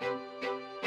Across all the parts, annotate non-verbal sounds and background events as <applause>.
Música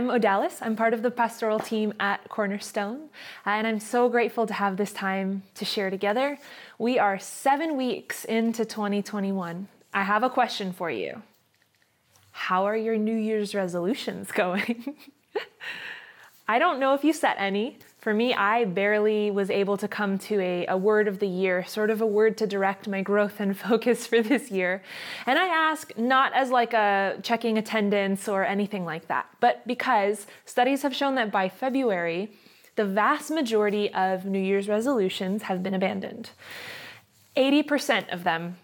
I'm Odalis. I'm part of the pastoral team at Cornerstone, uh, and I'm so grateful to have this time to share together. We are seven weeks into 2021. I have a question for you How are your New Year's resolutions <laughs> going? I don't know if you set any, for me, I barely was able to come to a, a word of the year, sort of a word to direct my growth and <laughs> focus for this year. And I ask not as like a checking attendance or anything like that, but because studies have shown that by February, the vast majority of New Year's resolutions have been abandoned. 80% of them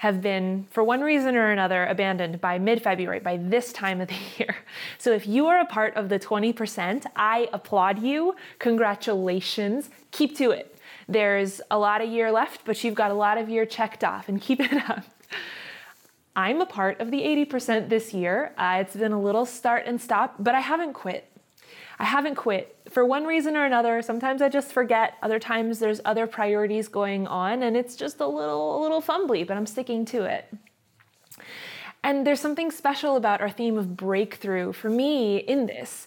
have been, for one reason or another, abandoned by mid February, by this time of the <laughs> year. So if you are a part of the 20%, I applaud you. Congratulations. Keep to it. There's a lot of year left, but you've got a lot of year checked off, and <laughs> keep it up. I'm a part of the 80% this year. Uh, it's been a little start and stop, but I haven't quit. I haven't quit for one reason or another. Sometimes I just forget. Other times there's other priorities going on and it's just a little a little fumbly, but I'm sticking to it. And there's something special about our theme of breakthrough for me in this.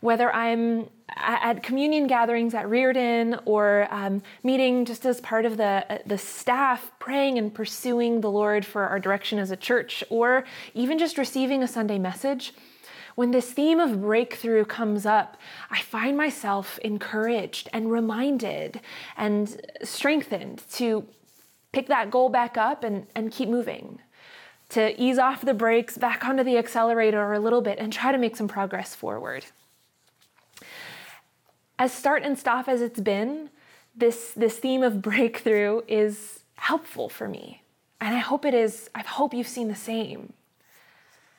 Whether I'm at communion gatherings at Reardon or um, meeting just as part of the, the staff, praying and pursuing the Lord for our direction as a church, or even just receiving a Sunday message, when this theme of breakthrough comes up, I find myself encouraged and reminded and strengthened to pick that goal back up and, and keep moving, to ease off the brakes, back onto the accelerator a little bit, and try to make some progress forward. As start and stop as it's been, this, this theme of <laughs> breakthrough is helpful for me. And I hope it is, I hope you've seen the same.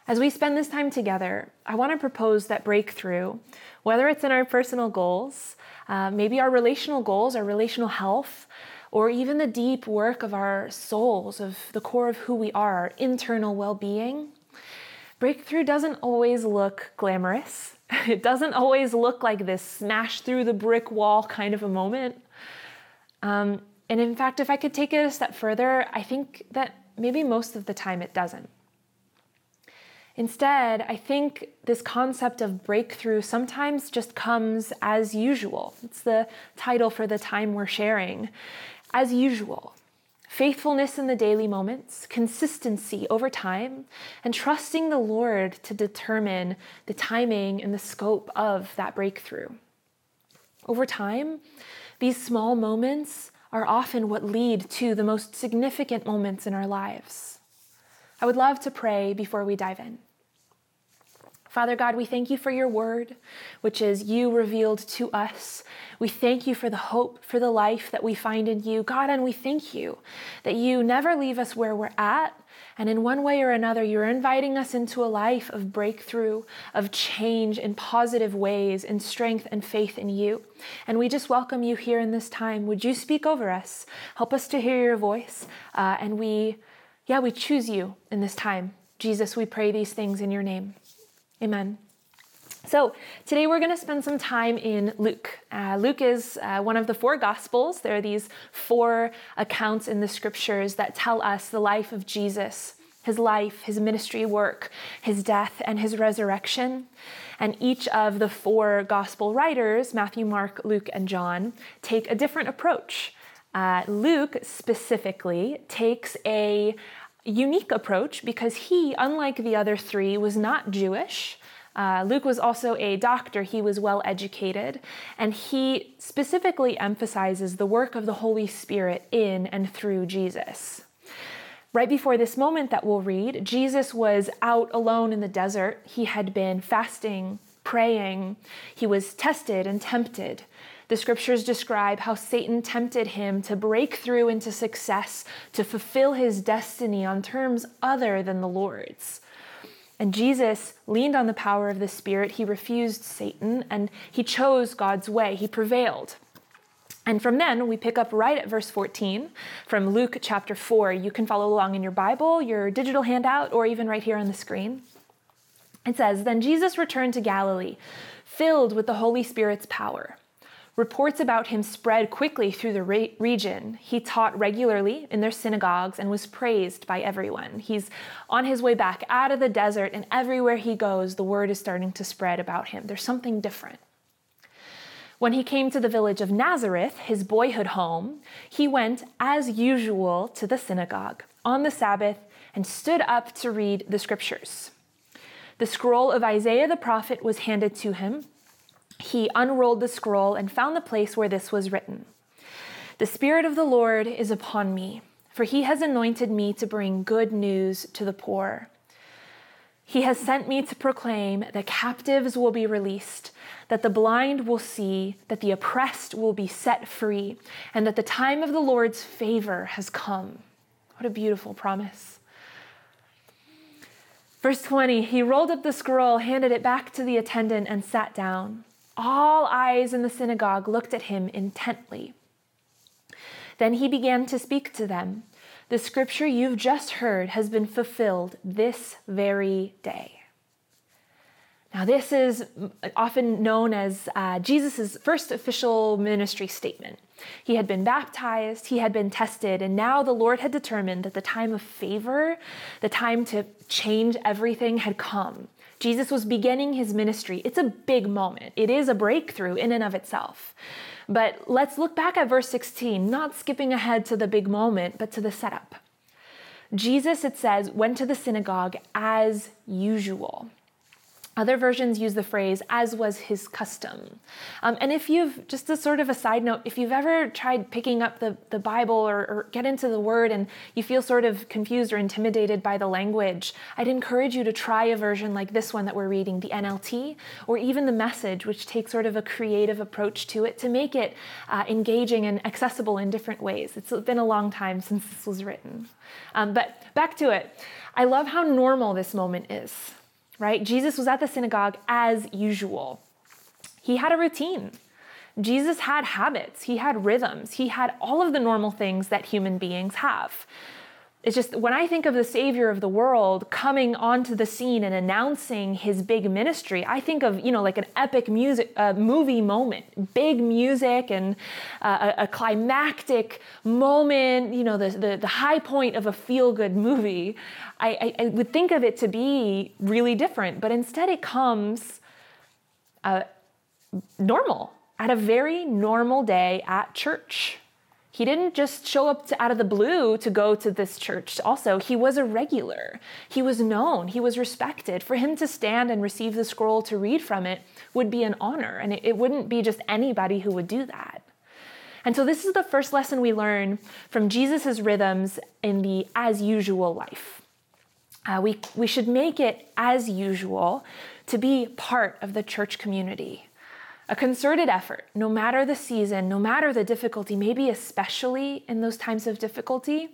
As we spend this time together, I want to propose that breakthrough, whether it's in our personal goals, uh, maybe our relational goals, our relational health, or even the deep work of our souls, of the core of who we are, our internal well being. Breakthrough doesn't always look glamorous. <laughs> It doesn't always look like this smash through the brick wall kind of a moment. Um, and in fact, if I could take it a step further, I think that maybe most of the time it doesn't. Instead, I think this concept of breakthrough sometimes just comes as usual. It's the title for the time we're sharing. As usual. Faithfulness in the daily moments, consistency over time, and trusting the Lord to determine the timing and the scope of that breakthrough. Over time, these small moments are often what lead to the most significant moments in our lives. I would love to pray before we dive in. Father God, we thank you for your word, which is you revealed to us. We thank you for the hope, for the life that we find in you. God, and we thank you that you never leave us where we're at. And in one way or another, you're inviting us into a life of breakthrough, of change in positive ways, in strength and faith in you. And we just welcome you here in this time. Would you speak over us? Help us to hear your voice. Uh, and we, yeah, we choose you in this time. Jesus, we pray these things in your name. Amen. So, today we're going to spend some time in Luke. Uh, Luke is uh, one of the four Gospels. There are these four accounts in the scriptures that tell us the life of Jesus, his life, his ministry work, his death, and his resurrection. And each of the four Gospel writers, Matthew, Mark, Luke, and John, take a different approach. Uh, Luke specifically takes a unique approach because he, unlike the other three, was not Jewish. Uh, Luke was also a doctor, he was well educated, and he specifically emphasizes the work of the Holy Spirit in and through Jesus. Right before this moment that we'll read, Jesus was out alone in the desert. He had been fasting, praying, he was tested and tempted. The scriptures describe how Satan tempted him to break through into success, to fulfill his destiny on terms other than the Lord's. And Jesus leaned on the power of the Spirit. He refused Satan and he chose God's way. He prevailed. And from then, we pick up right at verse 14 from Luke chapter 4. You can follow along in your Bible, your digital handout, or even right here on the screen. It says Then Jesus returned to Galilee, filled with the Holy Spirit's power. Reports about him spread quickly through the re- region. He taught regularly in their synagogues and was praised by everyone. He's on his way back out of the desert, and everywhere he goes, the word is starting to spread about him. There's something different. When he came to the village of Nazareth, his boyhood home, he went, as usual, to the synagogue on the Sabbath and stood up to read the scriptures. The scroll of Isaiah the prophet was handed to him he unrolled the scroll and found the place where this was written The Spirit of the Lord is upon me, for he has anointed me to bring good news to the poor. He has sent me to proclaim that captives will be released, that the blind will see, that the oppressed will be set free, and that the time of the Lord's favor has come. What a beautiful promise. Verse 20 He rolled up the scroll, handed it back to the attendant, and sat down. All eyes in the synagogue looked at him intently. Then he began to speak to them. The scripture you've just heard has been fulfilled this very day. Now, this is often known as uh, Jesus' first official ministry statement. He had been baptized, he had been tested, and now the Lord had determined that the time of favor, the time to change everything, had come. Jesus was beginning his ministry. It's a big moment. It is a breakthrough in and of itself. But let's look back at verse 16, not skipping ahead to the big moment, but to the setup. Jesus, it says, went to the synagogue as usual. Other versions use the phrase, as was his custom. Um, and if you've, just a sort of a side note, if you've ever tried picking up the, the Bible or, or get into the Word and you feel sort of confused or intimidated by the language, I'd encourage you to try a version like this one that we're reading, the NLT, or even the message, which takes sort of a creative approach to it to make it uh, engaging and accessible in different ways. It's been a long time since this was written. Um, but back to it. I love how normal this moment is right? Jesus was at the synagogue as usual. He had a routine. Jesus had habits, he had rhythms, he had all of the normal things that human beings have. It's just when I think of the Savior of the world coming onto the scene and announcing his big ministry, I think of you know like an epic music uh, movie moment, big music and uh, a, climactic moment. You know the, the, the high point of a feel good movie. I, I, I, would think of it to be really different, but instead it comes uh, normal at a very normal day at church. He didn't just show up to, out of the blue to go to this church. Also, he was a regular. He was known. He was respected. For him to stand and receive the scroll to read from it would be an honor, and it, it wouldn't be just anybody who would do that. And so, this is the first lesson we learn from Jesus' rhythms in the as usual life. Uh, we, we should make it as usual to be part of the church community. A concerted effort, no matter the season, no matter the difficulty, maybe especially in those times of difficulty,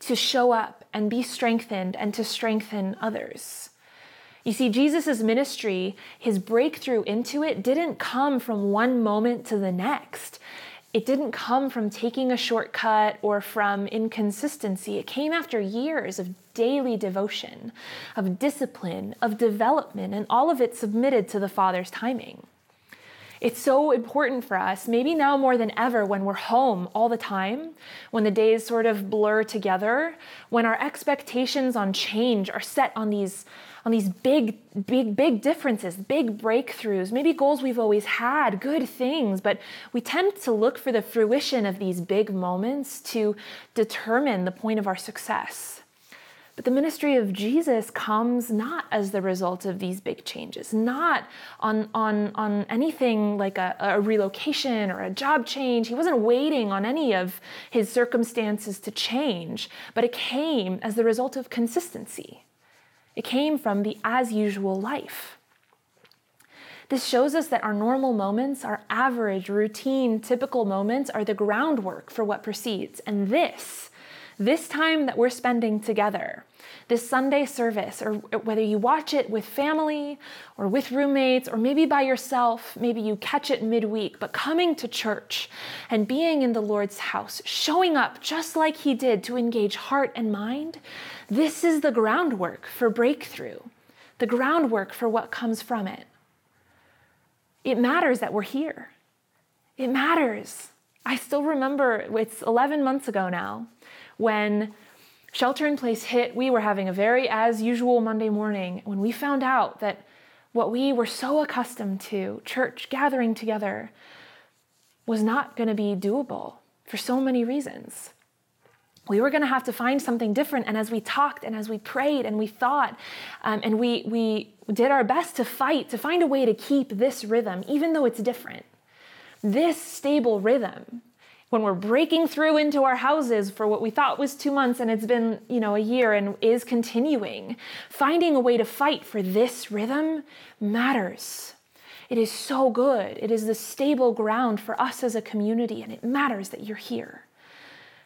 to show up and be strengthened and to strengthen others. You see, Jesus' ministry, his breakthrough into it, didn't come from one moment to the next. It didn't come from taking a shortcut or from inconsistency. It came after years of daily devotion, of discipline, of development, and all of it submitted to the Father's timing. It's so important for us, maybe now more than ever, when we're home all the time, when the days sort of blur together, when our expectations on change are set on these on these big, big, big differences, big breakthroughs, maybe goals we've always had, good things, but we tend to look for the fruition of these big moments to determine the point of our success. But the ministry of Jesus comes not as the result of these big changes, not on, on, on anything like a, a relocation or a job change. He wasn't waiting on any of his circumstances to change, but it came as the result of consistency. It came from the as usual life. This shows us that our normal moments, our average, routine, typical moments, are the groundwork for what precedes. And this this time that we're spending together, this Sunday service, or whether you watch it with family or with roommates or maybe by yourself, maybe you catch it midweek, but coming to church and being in the Lord's house, showing up just like He did to engage heart and mind, this is the groundwork for breakthrough, the groundwork for what comes from it. It matters that we're here. It matters. I still remember it's 11 months ago now when shelter in place hit. We were having a very as usual Monday morning when we found out that what we were so accustomed to, church gathering together, was not going to be doable for so many reasons. We were going to have to find something different. And as we talked and as we prayed and we thought um, and we, we did our best to fight to find a way to keep this rhythm, even though it's different, this stable rhythm, when we're breaking through into our houses for what we thought was two months and it's been, you know, a year and is continuing, finding a way to fight for this rhythm matters. It is so good. It is the stable ground for us as a community, and it matters that you're here.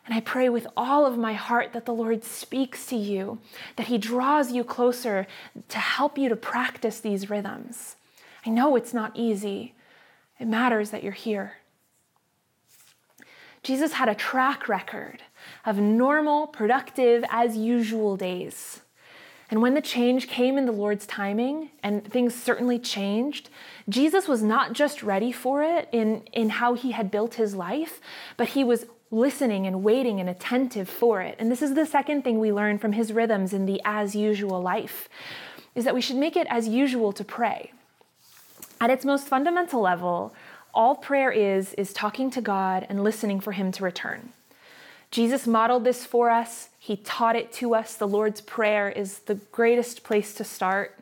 And I pray with all of my heart that the Lord speaks to you, that He draws you closer to help you to practice these rhythms. I know it's not easy, it matters that you're here. Jesus had a track record of normal, productive, as usual days. And when the change came in the Lord's timing, and things certainly changed, Jesus was not just ready for it in, in how he had built his life, but he was listening and waiting and attentive for it. And this is the second thing we learn from his rhythms in the as usual life is that we should make it as usual to pray. At its most fundamental level, all prayer is is talking to God and listening for him to return. Jesus modeled this for us. He taught it to us. The Lord's Prayer is the greatest place to start.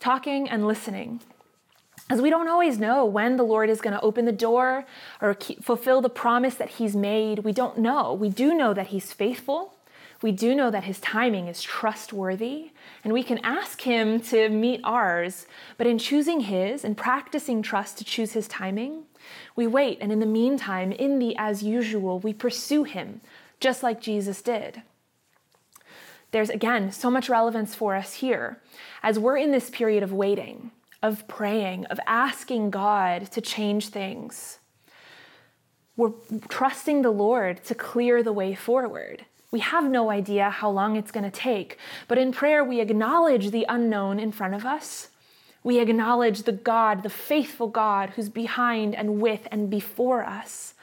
Talking and listening as we don't always know when the Lord is going to open the door or keep, fulfill the promise that He's made. We don't know. We do know that He's faithful. We do know that His timing is trustworthy, and we can ask Him to meet ours. But in choosing His and practicing trust to choose His timing, we wait, and in the meantime, in the as usual, we pursue Him, just like Jesus did. There's again so much relevance for us here as we're in this period of waiting of praying, of asking God to change things. We're trusting the Lord to clear the way forward. We have no idea how long it's going to take, but in prayer, we acknowledge the unknown in front of us. We acknowledge the God, the faithful God who's behind and with and before us.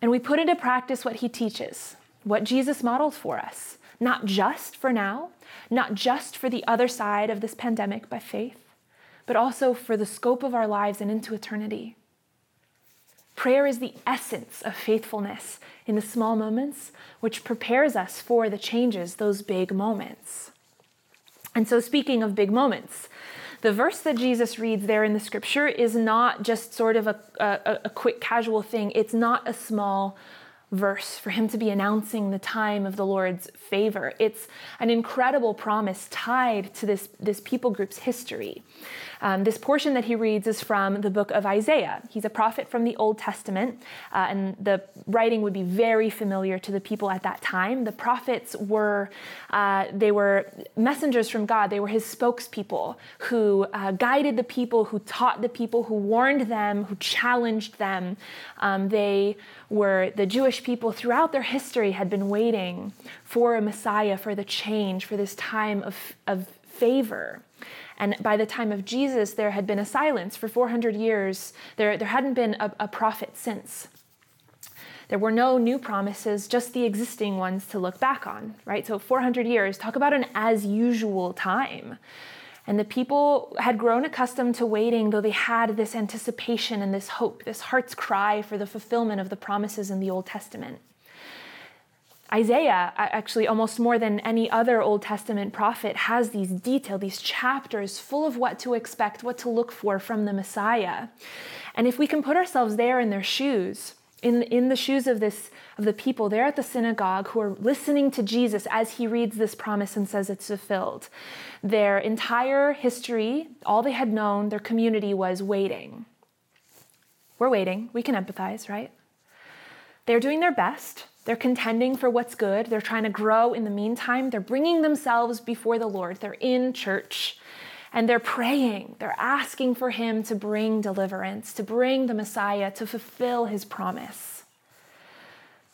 And we put into practice what he teaches, what Jesus modeled for us, not just for now, not just for the other side of this pandemic by faith, but also for the scope of our lives and into eternity. Prayer is the essence of faithfulness in the small moments, which prepares us for the changes, those big moments. And so, speaking of big moments, the verse that Jesus reads there in the scripture is not just sort of a, a, a quick, casual thing. It's not a small verse for him to be announcing the time of the Lord's favor. It's an incredible promise tied to this, this people group's history. Um, this portion that he reads is from the book of Isaiah. He's a prophet from the Old Testament, uh, and the writing would be very familiar to the people at that time. The prophets were uh, they were messengers from God. They were his spokespeople who uh, guided the people, who taught the people, who warned them, who challenged them. Um, they were the Jewish people throughout their history had been waiting for a Messiah, for the change, for this time of, of favor. And by the time of Jesus, there had been a silence for 400 years. There, there hadn't been a, a prophet since. There were no new promises, just the existing ones to look back on, right? So 400 years, talk about an as usual time. And the people had grown accustomed to waiting, though they had this anticipation and this hope, this heart's cry for the fulfillment of the promises in the Old Testament. Isaiah, actually, almost more than any other Old Testament prophet, has these detail, these chapters full of what to expect, what to look for from the Messiah. And if we can put ourselves there in their shoes, in, in the shoes of this of the people there at the synagogue who are listening to Jesus as he reads this promise and says it's fulfilled. Their entire history, all they had known, their community was waiting. We're waiting. We can empathize, right? They're doing their best They're contending for what's good. They're trying to grow in the meantime. They're bringing themselves before the Lord. They're in church and they're praying. They're asking for Him to bring deliverance, to bring the Messiah, to fulfill His promise.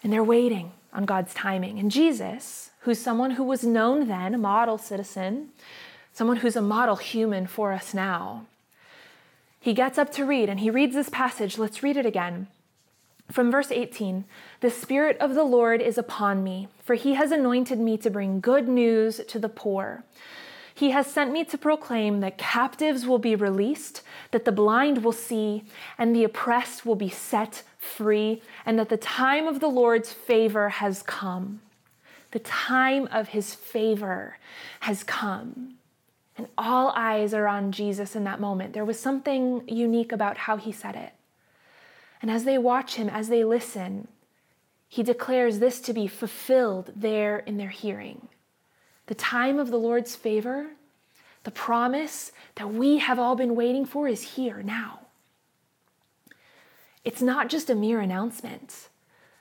And they're waiting on God's timing. And Jesus, who's someone who was known then, a model citizen, someone who's a model human for us now, he gets up to read and he reads this passage. Let's read it again. From verse 18 The Spirit of the Lord is upon me, for he has anointed me to bring good news to the poor. He has sent me to proclaim that captives will be released, that the blind will see, and the oppressed will be set free, and that the time of the Lord's favor has come. The time of his favor has come. And all eyes are on Jesus in that moment. There was something unique about how he said it. And as they watch him, as they listen, he declares this to be fulfilled there in their hearing. The time of the Lord's favor, the promise that we have all been waiting for, is here now. It's not just a mere announcement.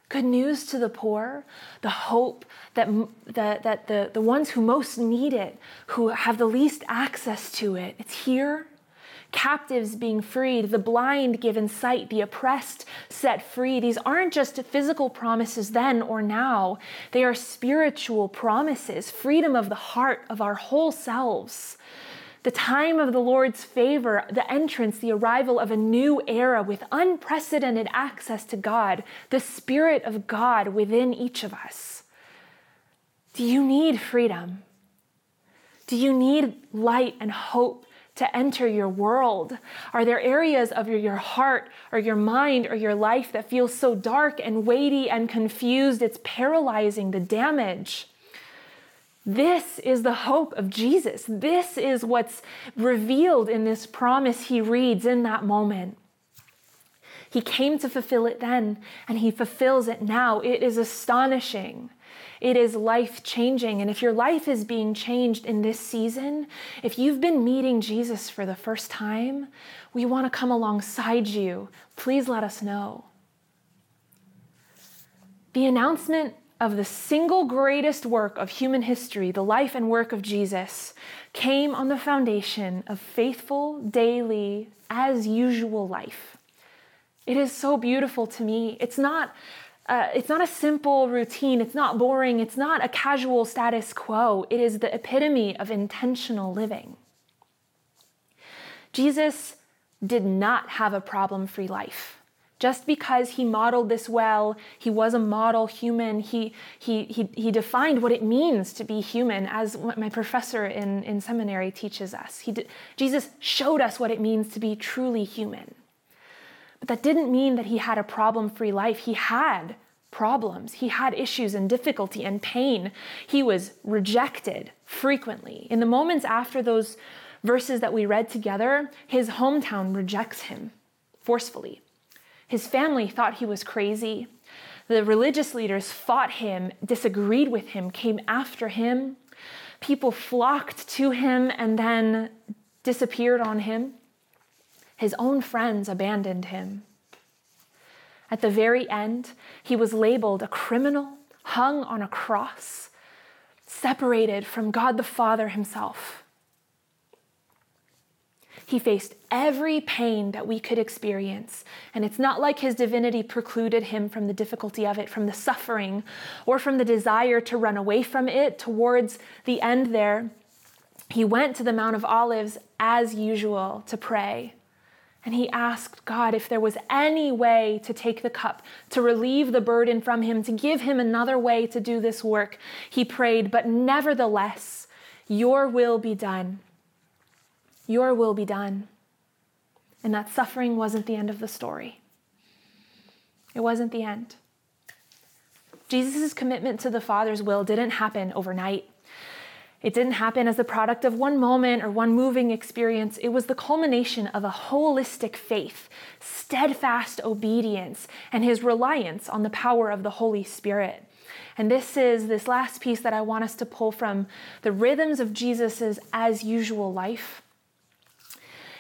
Good news to the poor, the hope that, that, that the, the ones who most need it, who have the least access to it, it's here captives being freed, the blind given sight, the oppressed set free. These aren't just physical promises then or now, they are spiritual promises, freedom of the heart, of our whole selves. The time of the Lord's favor, the entrance, the arrival of a new era with unprecedented access to God, the Spirit of God within each of us. Do you need freedom? Do you need light and hope to enter your world? Are there areas of your heart or your mind or your life that feel so dark and weighty and confused it's paralyzing the damage? This is the hope of Jesus. This is what's revealed in this promise he reads in that moment. He came to fulfill it then, and he fulfills it now. It is astonishing. It is life changing. And if your life is being changed in this season, if you've been meeting Jesus for the first time, we want to come alongside you. Please let us know. The announcement of the single greatest work of human history, the life and work of Jesus, came on the foundation of faithful, daily, as usual life. It is so beautiful to me. It's not uh, it's not a simple routine. It's not boring. It's not a casual status quo. It is the epitome of intentional living. Jesus did not have a problem free life. Just because he modeled this well, he was a model human, he, he, he, he defined what it means to be human, as my professor in, in seminary teaches us. He Jesus showed us what it means to be truly human. But that didn't mean that he had a problem free life. He had problems, he had issues and difficulty and pain. He was rejected frequently. In the moments after those verses that we read together, his hometown rejects him forcefully. His family thought he was crazy. The religious leaders fought him, disagreed with him, came after him. People flocked to him and then disappeared on him. His own friends abandoned him. At the very end, he was labeled a criminal, hung on a cross, separated from God the Father himself. He faced every pain that we could experience. And it's not like his divinity precluded him from the difficulty of it, from the suffering, or from the desire to run away from it towards the end there. He went to the Mount of Olives as usual to pray. And he asked God if there was any way to take the cup, to relieve the burden from him, to give him another way to do this work. He prayed, but nevertheless, your will be done. Your will be done. And that suffering wasn't the end of the story. It wasn't the end. Jesus' commitment to the Father's will didn't happen overnight. It didn't happen as the product of one moment or one moving experience. It was the culmination of a holistic faith, steadfast obedience, and his reliance on the power of the Holy Spirit. And this is this last piece that I want us to pull from the rhythms of Jesus's as usual life.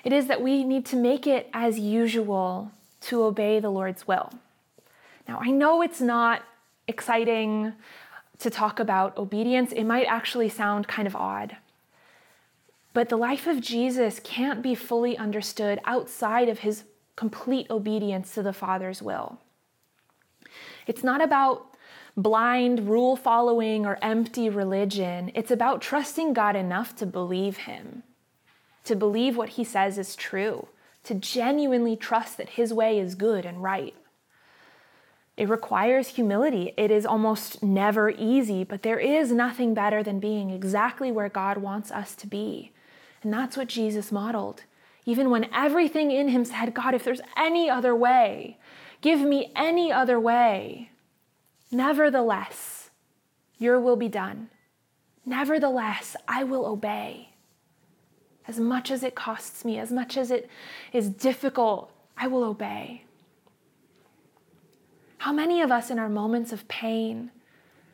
It is that we need to make it as usual to obey the Lord's will. Now, I know it's not exciting to talk about obedience, it might actually sound kind of odd. But the life of Jesus can't be fully understood outside of his complete obedience to the Father's will. It's not about blind rule following or empty religion. It's about trusting God enough to believe Him, to believe what He says is true, to genuinely trust that His way is good and right. It requires humility. It is almost never easy, but there is nothing better than being exactly where God wants us to be. And that's what Jesus modeled. Even when everything in him said, God, if there's any other way, give me any other way. Nevertheless, your will be done. Nevertheless, I will obey. As much as it costs me, as much as it is difficult, I will obey. How many of us in our moments of pain,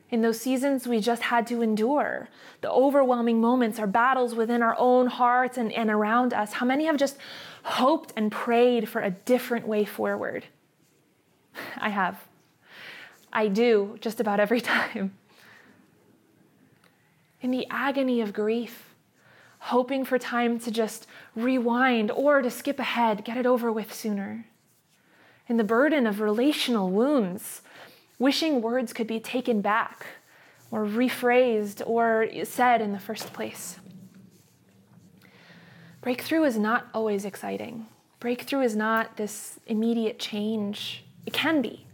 in those seasons we just had to endure, the overwhelming moments, our battles within our own hearts and, and around us, how many have just hoped and prayed for a different way forward? <laughs> I have. I do just about every <laughs> time. In the agony of grief, hoping for time to just rewind or to skip ahead, get it over with sooner. In the burden of relational wounds, wishing words could be taken back or rephrased or said in the first place. Breakthrough is not always exciting. Breakthrough is not this immediate change. It can be.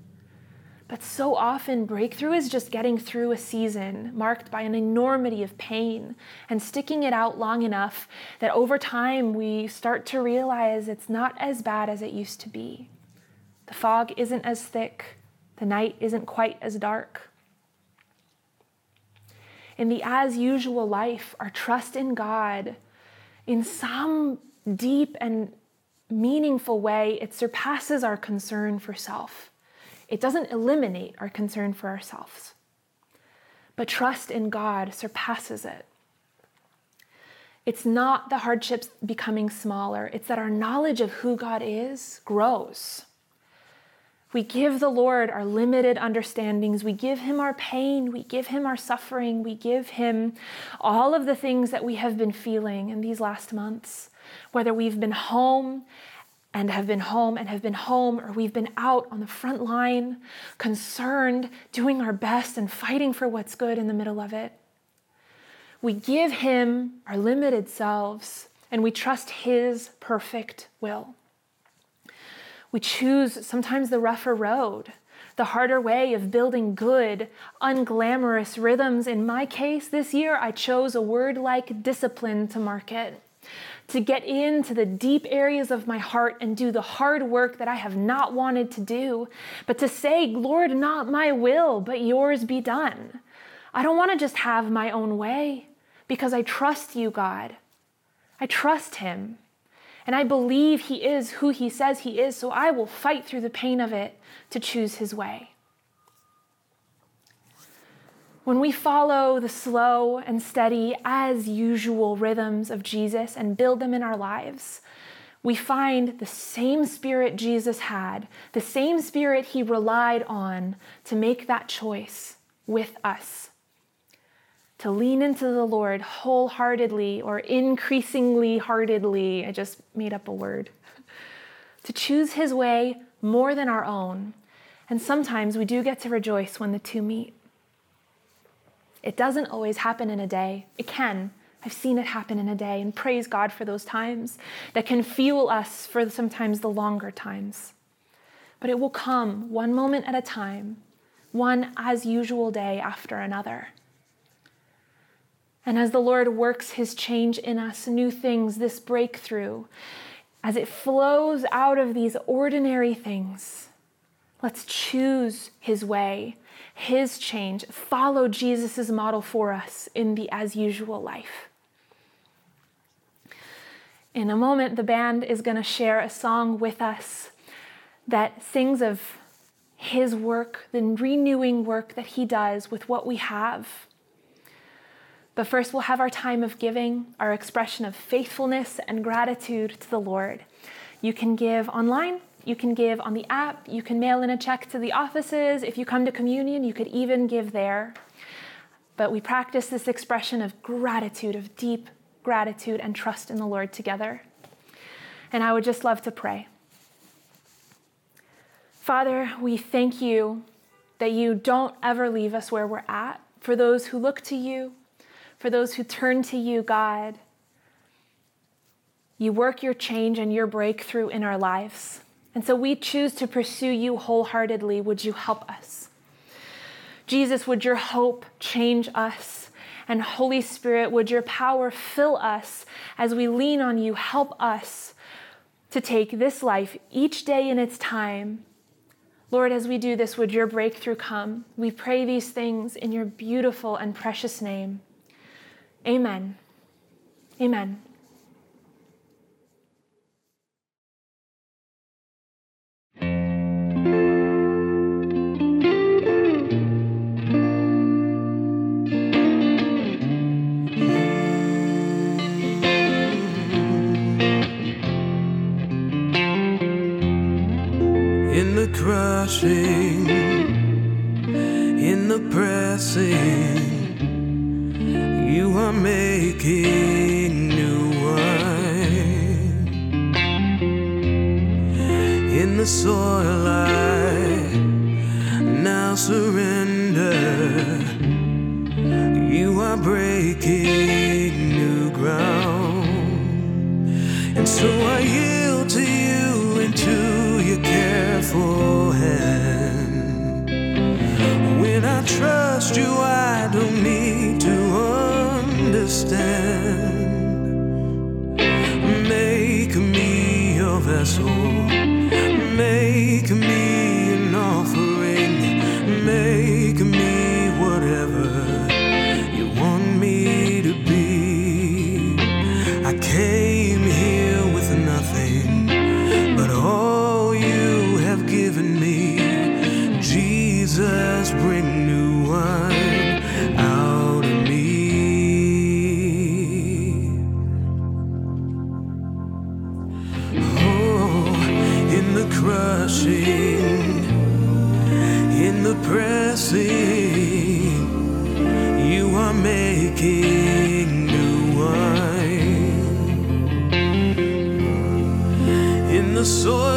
But so often, breakthrough is just getting through a season marked by an enormity of pain and sticking it out long enough that over time we start to realize it's not as bad as it used to be. The fog isn't as thick, the night isn't quite as dark. In the as usual life, our trust in God, in some deep and meaningful way, it surpasses our concern for self. It doesn't eliminate our concern for ourselves, but trust in God surpasses it. It's not the hardships becoming smaller, it's that our knowledge of who God is grows. We give the Lord our limited understandings. We give Him our pain. We give Him our suffering. We give Him all of the things that we have been feeling in these last months. Whether we've been home and have been home and have been home, or we've been out on the front line, concerned, doing our best, and fighting for what's good in the middle of it. We give Him our limited selves and we trust His perfect will. We choose sometimes the rougher road, the harder way of building good, unglamorous rhythms. In my case, this year, I chose a word like discipline to market to get into the deep areas of my heart and do the hard work that I have not wanted to do, but to say, Lord, not my will, but yours be done. I don't want to just have my own way because I trust you, God. I trust Him. And I believe He is who He says He is, so I will fight through the pain of it to choose His way. When we follow the slow and steady, as usual rhythms of Jesus and build them in our lives, we find the same spirit Jesus had, the same spirit he relied on to make that choice with us. To lean into the Lord wholeheartedly or increasingly heartedly, I just made up a word. <laughs> to choose his way more than our own. And sometimes we do get to rejoice when the two meet. It doesn't always happen in a day. It can. I've seen it happen in a day, and praise God for those times that can fuel us for sometimes the longer times. But it will come one moment at a time, one as usual day after another. And as the Lord works his change in us, new things, this breakthrough, as it flows out of these ordinary things, let's choose his way his change, follow Jesus' model for us in the as usual life. In a moment, the band is going to share a song with us that sings of his work, the renewing work that he does with what we have. But first, we'll have our time of giving, our expression of faithfulness and gratitude to the Lord. You can give online You can give on the app, you can mail in a check to the offices. If you come to communion, you could even give there. But we practice this expression of gratitude, of deep gratitude and trust in the Lord together. And I would just love to pray. Father, we thank you that you don't ever leave us where we're at. For those who look to you, for those who turn to you, God, you work your change and your breakthrough in our lives. And so we choose to pursue you wholeheartedly. Would you help us? Jesus, would your hope change us? And Holy Spirit, would your power fill us as we lean on you? Help us to take this life each day in its time. Lord, as we do this, would your breakthrough come? We pray these things in your beautiful and precious name. Amen. Amen. Are breaking new ground, and so I yield to you into your careful hand. When I trust you, I are making new wine. In the soil,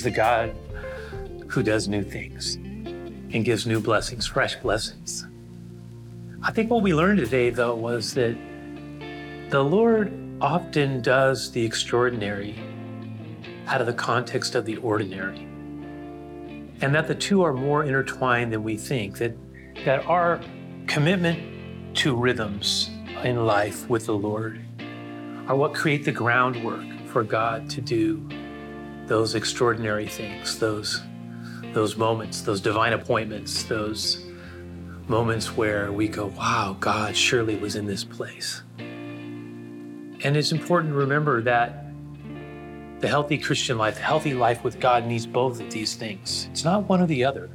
he's the God who does new things and gives new blessings, fresh blessings. I think what we learned today, though, was that the Lord often does the extraordinary out of the context of the ordinary. And that the two are more intertwined than we think, that, that our commitment to rhythms in life with the Lord are what create the groundwork for God to do those extraordinary things, those, those moments, those divine appointments, those moments where we go, wow, God surely was in this place. And it's important to remember that the healthy Christian life, the healthy life with God needs both of these things. It's not one or the other.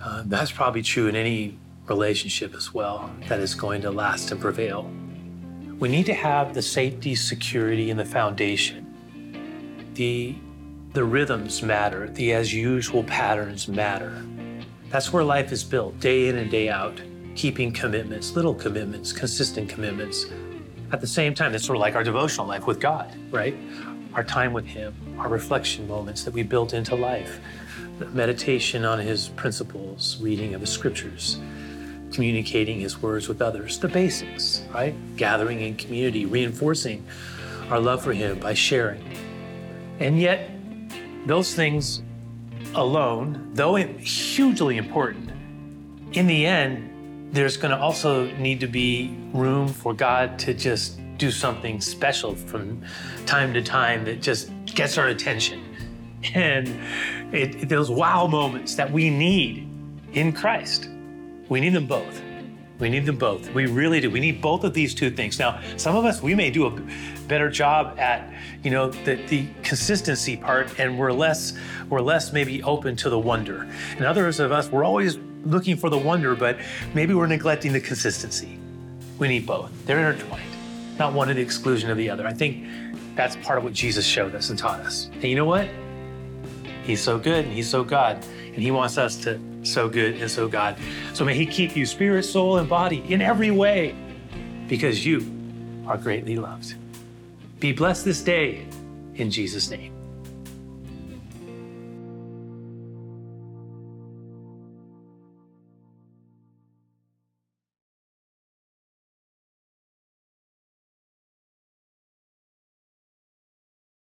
Uh, that's probably true in any relationship as well that is going to last and prevail. We need to have the safety, security, and the foundation. The, the rhythms matter, the as usual patterns matter. That's where life is built, day in and day out, keeping commitments, little commitments, consistent commitments. At the same time, it's sort of like our devotional life with God, right? Our time with Him, our reflection moments that we built into life, meditation on His principles, reading of the scriptures, communicating His words with others, the basics, right? Gathering in community, reinforcing our love for Him by sharing. And yet, those things alone, though hugely important, in the end, there's going to also need to be room for God to just do something special from time to time that just gets our attention. <laughs> And it, those wow moments that we need in Christ, we need them both. We need them both. We really do. We need both of these two things. Now, some of us, we may do a better job at, you know, the, the consistency part, and we're less, we're less maybe open to the wonder. And others of us, we're always looking for the wonder, but maybe we're neglecting the consistency. We need both. They're intertwined, not one to the exclusion of the other. I think that's part of what Jesus showed us and taught us. And you know what? He's so good and he's so God, and he wants us to so good and so God. So may He keep you spirit, soul, and body in every way because you are greatly loved. Be blessed this day in Jesus' name.